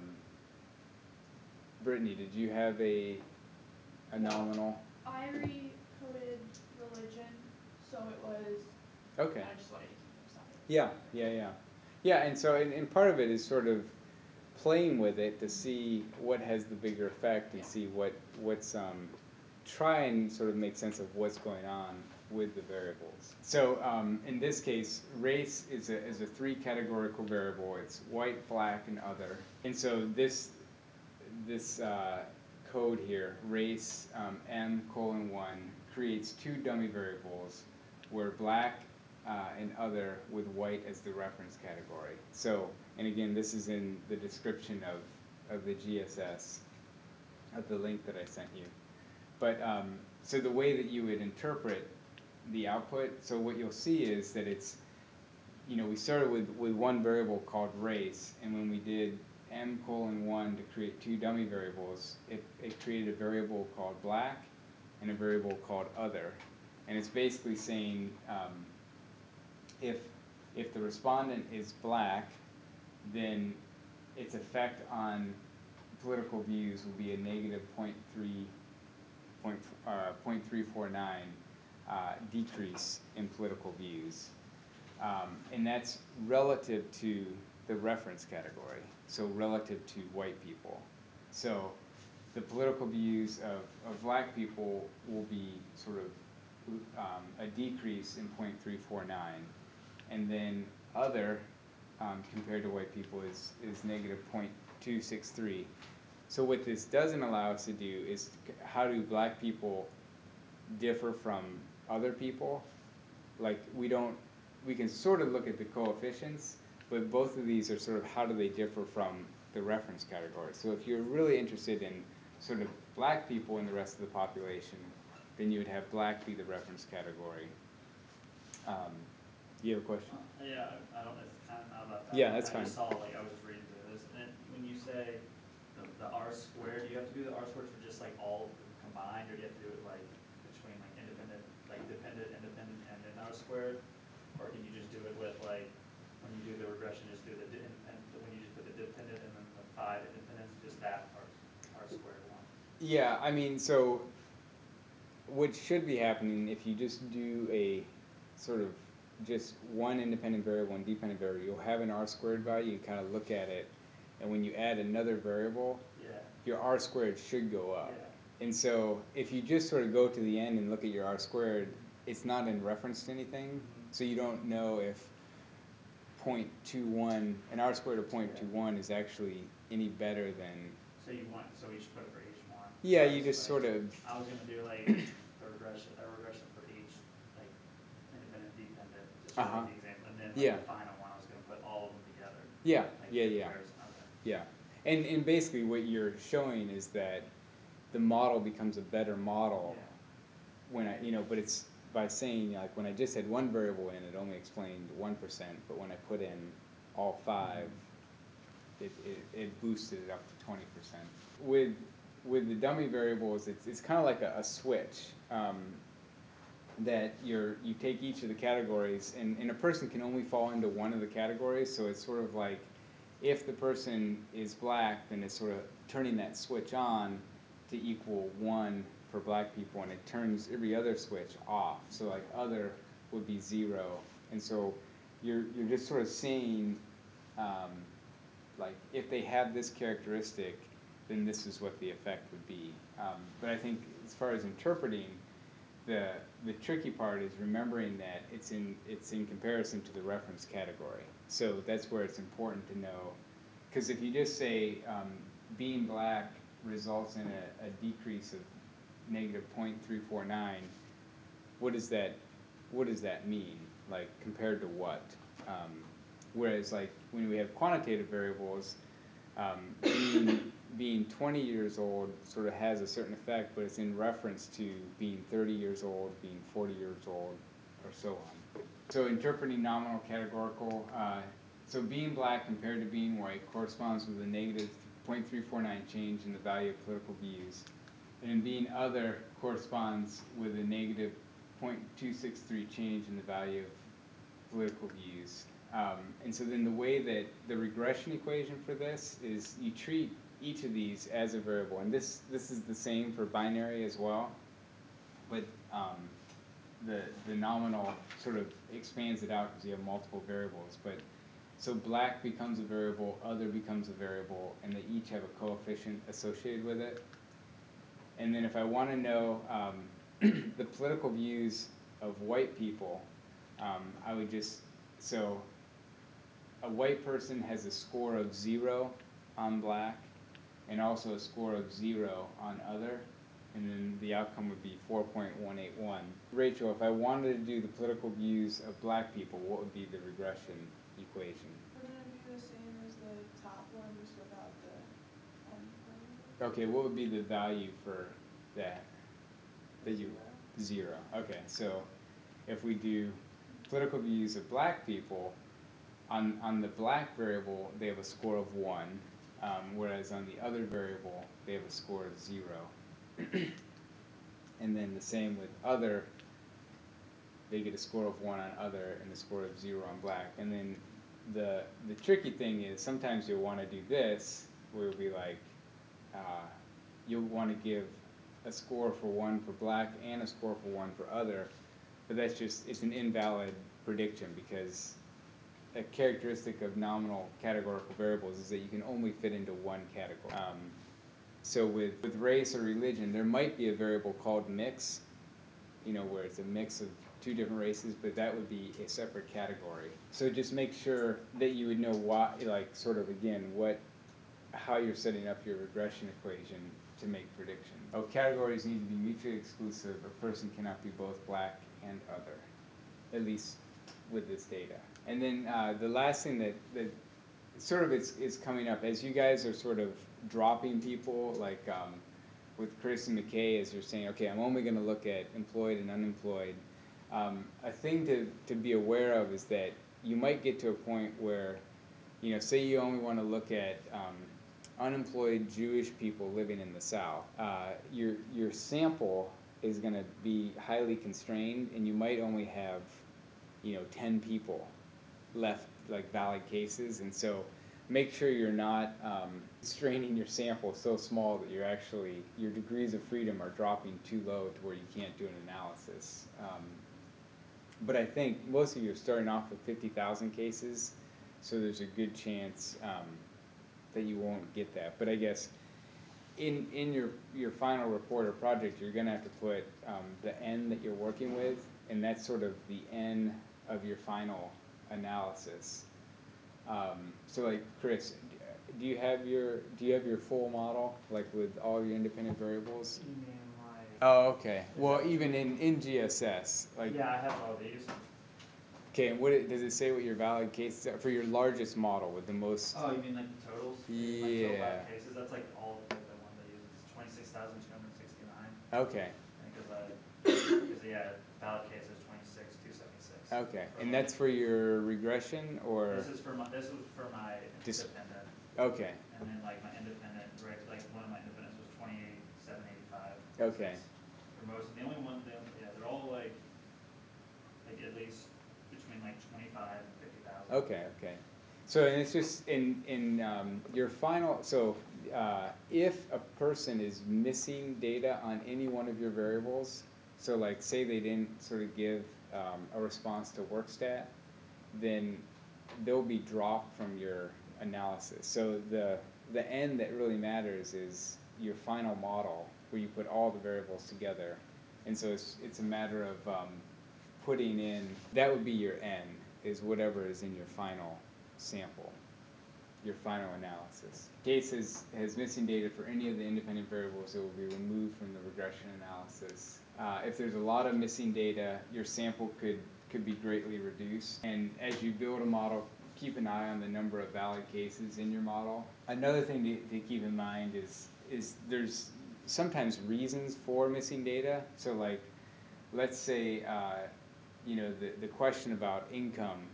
Brittany, did you have a, a nominal? I recoded religion, so it was, Okay. I just wanted to keep them. Yeah, yeah, yeah. Yeah, and so, and, and part of it is sort of playing with it to see what has the bigger effect and see what, what's, um, try and sort of make sense of what's going on with the variables. So, um, in this case, race is a, is a three categorical variable. It's white, black, and other. And so this, this, uh, code here, race, um, m colon one, creates two dummy variables where black uh, and other with white as the reference category. So, and again, this is in the description of, of the GSS, of the link that I sent you. But, um, so the way that you would interpret the output, so what you'll see is that it's, you know, we started with, with one variable called race, and when we did m colon one to create two dummy variables, it, it created a variable called black and a variable called other. And it's basically saying, um, if, if the respondent is black, then its effect on political views will be a negative point three, point, uh, point three four nine, uh, decrease in political views. Um, and that's relative to the reference category, so relative to white people. So the political views of, of black people will be sort of um, a decrease in 0.349. And then other, um, compared to white people, is, is negative 0.263. So what this doesn't allow us to do is how do black people differ from other people? Like we don't, we can sort of look at the coefficients, but both of these are sort of how do they differ from the reference category. So if you're really interested in sort of black people in the rest of the population, then you would have black be the reference category. Um, you have a question? Uh, Yeah, I, I don't, it's kind of about that. Yeah, that's I fine. saw, like, I was reading through this, and when you say the, the R squared, do you have to do the R squared for just like all of them combined, or do you have to do it like between like independent, like dependent, independent, and then R squared? Or can you just do it with like, when you do the regression, just do the, and when you just put the dependent and then the five independents, just that R, R squared one? Yeah, I mean, so what should be happening if you just do a sort of just one independent variable, one dependent variable, you'll have an r squared value, you kind of look at it, and when you add another variable, Yeah, your r squared should go up. yeah, And so if you just sort of go to the end and look at your r squared, it's not in reference to anything, so you don't know if 0.21 an r squared of 0.21 is actually any better than so you want, so we should put it for each one? Yeah, you just sort of, I was gonna do like the regression, a regression for each, like, independent, dependent, just for Uh-huh. the example, and then Yeah. like the final one, I was gonna put all of them together. yeah, like, yeah, yeah. comparison. Yeah, and, and basically what you're showing is that the model becomes a better model Yeah. when I, you know, but it's by saying, like, when I just had one variable in, it only explained one percent, but when I put in all five, it, it, it boosted it up to twenty percent. With, with the dummy variables, it's, it's kinda like a, a switch, um, that you're, you take each of the categories, and, and a person can only fall into one of the categories, so it's sort of like, if the person is black, then it's sort of turning that switch on to equal one for black people, and it turns every other switch off. So like other would be zero, and so you're you're just sort of seeing, um, like if they have this characteristic, then this is what the effect would be. Um, but I think as far as interpreting, the the tricky part is remembering that it's in it's in comparison to the reference category. So that's where it's important to know, because if you just say um, being black results in a, a decrease of negative 0.349, what does that what does that mean? Like compared to what? Um, whereas like when we have quantitative variables, um, being being 20 years old sort of has a certain effect, but it's in reference to being 30 years old, being 40 years old, or so on. So interpreting nominal categorical, uh, so being black compared to being white corresponds with a negative 0.349 change in the value of political views. And being other corresponds with a negative 0.263 change in the value of political views. Um, and so then the way that the regression equation for this is you treat each of these as a variable, and this this is the same for binary as well, but um, the the nominal sort of expands it out because you have multiple variables. But so black becomes a variable, other becomes a variable, and they each have a coefficient associated with it. And then if I want to know um, the political views of white people, um, I would just so a white person has a score of zero on black and also a score of zero on other, and then the outcome would be 4.181. Rachel, if I wanted to do the political views of black people, what would be the regression equation? Wouldn't it be the same as the top one, just without the end part? Okay, what would be the value for that? That you, zero, okay, so if we do political views of black people, on, on the black variable, they have a score of one, um, whereas on the other variable, they have a score of zero. and then the same with other, they get a score of one on other and a score of zero on black. And then the the tricky thing is sometimes you'll want to do this, where it'll be like, uh, you'll want to give a score for one for black and a score for one for other, but that's just it's an invalid prediction because a characteristic of nominal categorical variables is that you can only fit into one category. Um, so with, with race or religion, there might be a variable called mix, you know, where it's a mix of two different races, but that would be a separate category. So just make sure that you would know why, like, sort of again, what, how you're setting up your regression equation to make predictions. Oh, categories need to be mutually exclusive. A person cannot be both black and other, at least with this data. And then uh, the last thing that, that sort of is, is coming up as you guys are sort of dropping people, like um, with Chris and McKay, as you're saying, okay, I'm only going to look at employed and unemployed. Um, a thing to, to be aware of is that you might get to a point where, you know, say you only want to look at um, unemployed Jewish people living in the South. Uh, your, your sample is going to be highly constrained, and you might only have, you know, 10 people left like valid cases, and so make sure you're not um, straining your sample so small that you're actually your degrees of freedom are dropping too low to where you can't do an analysis. Um, but I think most of you are starting off with 50,000 cases, so there's a good chance um, that you won't get that. But I guess in in your your final report or project, you're going to have to put um, the n that you're working with, and that's sort of the n of your final analysis. Um, so like Chris, do you have your, do you have your full model, like with all your independent variables? You mean like? Oh, okay, well, even in, in GSS, like, Yeah, I have all these. Okay, and what, it- does it say what your valid cases are, for your largest model with the most? Oh, you mean like the totals? Like total Yeah. cases, that's like all, like the one that uses twenty-six thousand two hundred and sixty-nine. Okay, Because uh, yeah, valid case is twenty-six, two seventy-six. okay, and that's for your regression, or, This is for my, this was for my Dis- independent, okay, and then like my independent, right, like one of my independents was twenty-eight, seven eighty-five. Okay. For most, the only one, they, yeah, they're all like, like at least okay, okay. So, and it's just in, in, um, your final, so, uh, if a person is missing data on any one of your variables, so like, say they didn't sort of give, um, a response to WorkStat, then they'll be dropped from your analysis. So the, the end that really matters is your final model, where you put all the variables together. And so it's, it's a matter of, um, putting in, that would be your N, is whatever is in your final sample, your final analysis. Case has, has missing data for any of the independent variables, it will be removed from the regression analysis. Uh, if there's a lot of missing data, your sample could, could be greatly reduced. And as you build a model, keep an eye on the number of valid cases in your model. Another thing to, to keep in mind is, is there's sometimes reasons for missing data. So like, let's say, uh, you know, the, the question about income,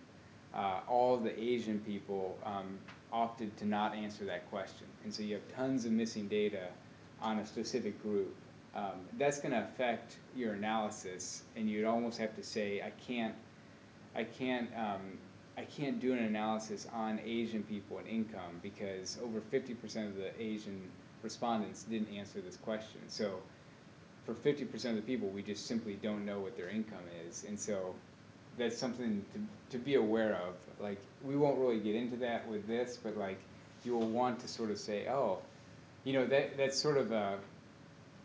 uh, all the Asian people um, opted to not answer that question. And so you have tons of missing data on a specific group. Um, that's going to affect your analysis, and you'd almost have to say, I can't, I can't, um, I can't do an analysis on Asian people and income because over 50% of the Asian respondents didn't answer this question. So for fifty percent of the people, we just simply don't know what their income is, and so that's something to, to be aware of. Like, we won't really get into that with this, but like, you will want to sort of say, oh, you know, that, that's sort of a,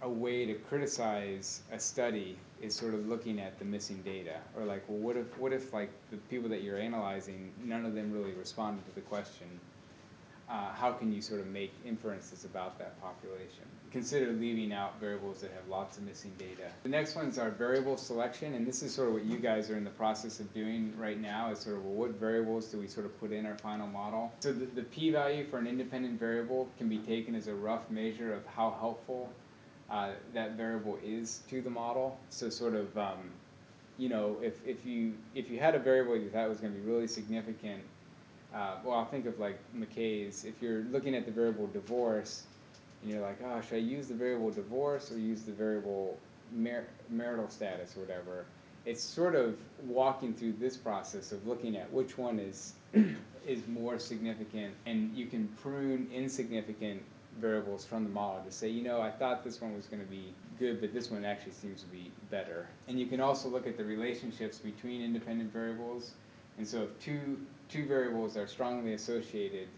a way to criticize a study is sort of looking at the missing data, or like, well, what if, what if like the people that you're analyzing, none of them really responded to the question? Uh, how can you sort of make inferences about that population? Consider leaving out variables that have lots of missing data. The next ones are variable selection, and this is sort of what you guys are in the process of doing right now, is sort of, well, what variables do we sort of put in our final model? So the, the p-value for an independent variable can be taken as a rough measure of how helpful uh, that variable is to the model. So sort of, um, you know, if, if you, if you had a variable you thought was gonna be really significant, uh, well, I'll think of like McKay's. If you're looking at the variable divorce, and you're like, oh, should I use the variable divorce or use the variable mar- marital status or whatever? It's sort of walking through this process of looking at which one is is more significant, and you can prune insignificant variables from the model to say, you know, I thought this one was going to be good, but this one actually seems to be better. And you can also look at the relationships between independent variables. And so if two two variables are strongly associated,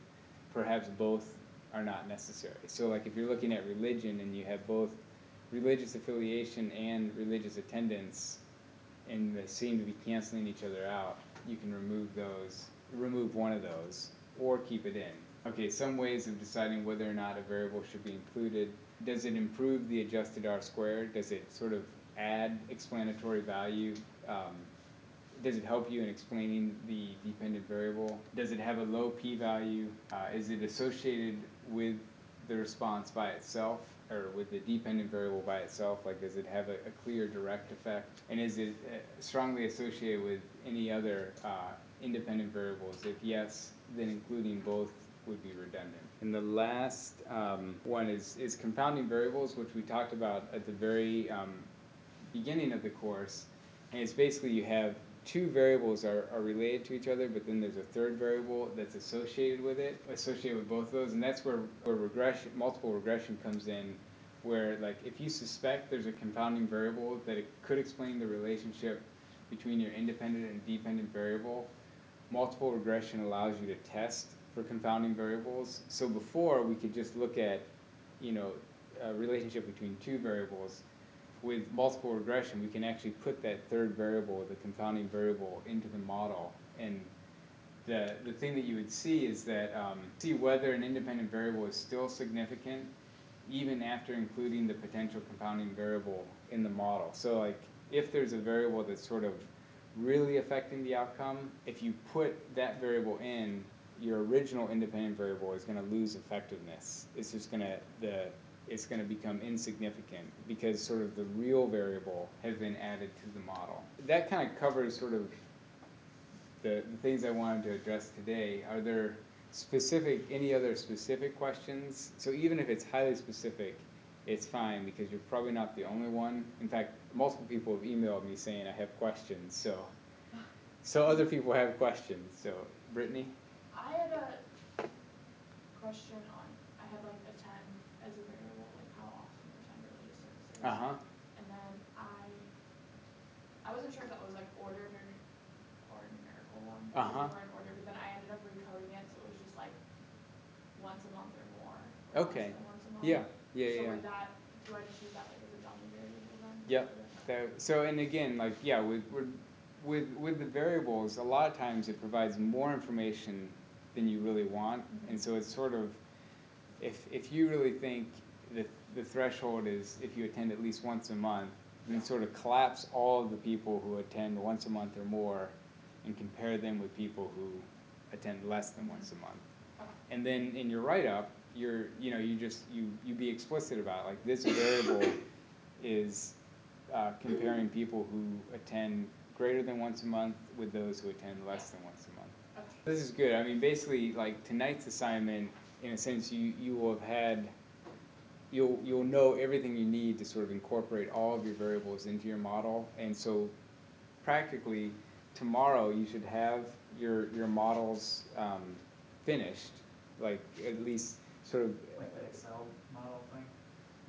perhaps both are not necessary. So like if you're looking at religion and you have both religious affiliation and religious attendance and they seem to be canceling each other out, you can remove those, remove one of those, or keep it in. Okay, some ways of deciding whether or not a variable should be included. Does it improve the adjusted R squared? Does it sort of add explanatory value? Um, does it help you in explaining the dependent variable? Does it have a low p-value? Uh, is it associated with the response by itself or with the dependent variable by itself? Like, does it have a, a clear direct effect? And is it uh, strongly associated with any other uh, independent variables? If yes, then including both would be redundant. And the last um, one is, is compounding variables, which we talked about at the very um, beginning of the course. And it's basically you have two variables are, are related to each other, but then there's a third variable that's associated with it, associated with both of those, and that's where, where regression, multiple regression comes in, where like if you suspect there's a compounding variable that it could explain the relationship between your independent and dependent variable, multiple regression allows you to test for confounding variables. So before we could just look at, you know, a relationship between two variables with multiple regression, we can actually put that third variable, the confounding variable, into the model and the, the thing that you would see is that, um, see whether an independent variable is still significant even after including the potential compounding variable in the model. So like, if there's a variable that's sort of really affecting the outcome, if you put that variable in, your original independent variable is gonna lose effectiveness. It's just gonna, the, it's gonna become insignificant because sort of the real variable has been added to the model. That kind of covers sort of the, the things I wanted to address today. Are there specific, any other specific questions? So even if it's highly specific, it's fine because you're probably not the only one. In fact, multiple people have emailed me saying I have questions, so, so other people have questions. So, Brittany? I had a question on, I had like attend as a variable, like how often you attend religious services. Uh-huh. And then I, I wasn't sure if that was like ordered or, or numerical one. Uh-huh. in order, but then I ended up recoding it, so it was just like once a month or more. or Okay. once a month. Yeah, yeah, So yeah. would that, do I just use that like as a dummy variable then? Yep. So, so and again, like, yeah, with, with, with, with the variables, a lot of times it provides more information than you really want. And so it's sort of, if, if you really think that the threshold is if you attend at least once a month, then sort of collapse all of the people who attend once a month or more and compare them with people who attend less than once a month. And then in your write-up, you're, you know, you just, you, you be explicit about, like, this variable is, uh, comparing people who attend greater than once a month with those who attend less than once a month. This is good, I mean, basically, like, tonight's assignment, in a sense, you, you will have had, you'll, you'll know everything you need to sort of incorporate all of your variables into your model, and so practically, tomorrow, you should have your, your models, um, finished, like, at least sort of. Like the Excel model thing?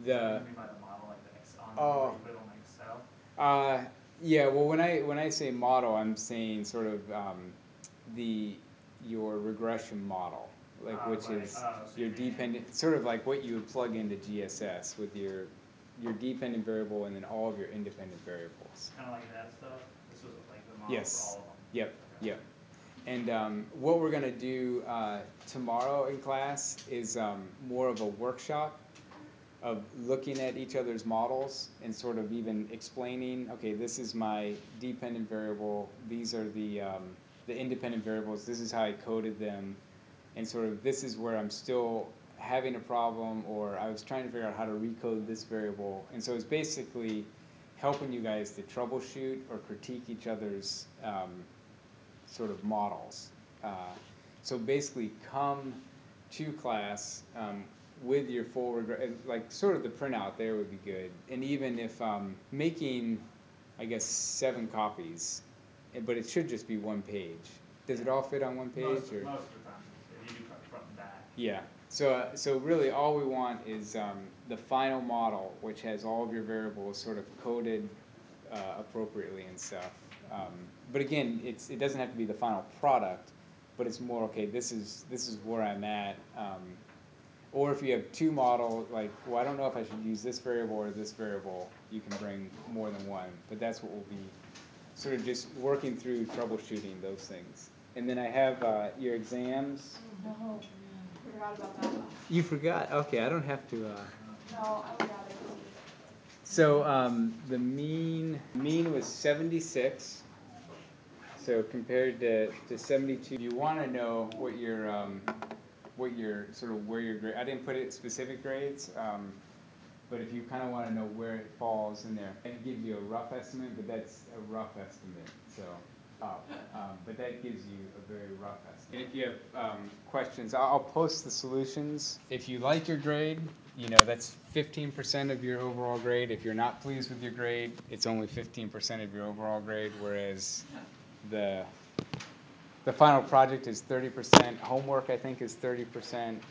The. What do by the model, like the Ex, on, Oh. you put it on Excel? Uh, yeah, well, when I, when I say model, I'm saying sort of, um, the, your regression model, like, Oh, which like, is oh, so your dependent, sort of like what you would plug into GSS with your, your dependent variable and then all of your independent variables. Kinda like that stuff? This was like the model for Yes. all of them? Yep, Okay. yep. And um, what we're gonna do uh, tomorrow in class is um, more of a workshop of looking at each other's models and sort of even explaining, okay, this is my dependent variable, these are the, um, the independent variables, this is how I coded them, and sort of this is where I'm still having a problem, or I was trying to figure out how to recode this variable. And so it's basically helping you guys to troubleshoot or critique each other's um, sort of models. Uh, so basically, come to class um, with your full regret, like sort of the printout there would be good. And even if um, making, I guess, seven copies, eh, but it should just be one page. Does it all fit on one page? Most, or? most of the time, if you do front- front and back. Yeah, so, uh, so really all we want is, um, the final model, which has all of your variables sort of coded, uh, appropriately and stuff. Um, but again, it's, it doesn't have to be the final product, but it's more, okay, this is, this is where I'm at. Um, or if you have two models, like, well, I don't know if I should use this variable or this variable, you can bring more than one, but that's what we'll be sort of just working through troubleshooting those things. And then I have, uh, your exams. No, forgot about that. You forgot, okay, I don't have to, uh. No, I forgot it. So, um, the mean, mean was seventy-six. So compared to, to seventy-two, if you wanna know what your, um, what your, sort of where your grade, I didn't put it specific grades, um, but if you kinda wanna know where it falls in there, I can give you a rough estimate, but that's a rough estimate, so, uh, um, but that gives you a very rough estimate. And if you have, um, questions, I'll, post the solutions. If you like your grade, you know, that's fifteen percent of your overall grade. If you're not pleased with your grade, it's only fifteen percent of your overall grade, whereas the, the final project is thirty percent, homework, I think, is thirty percent,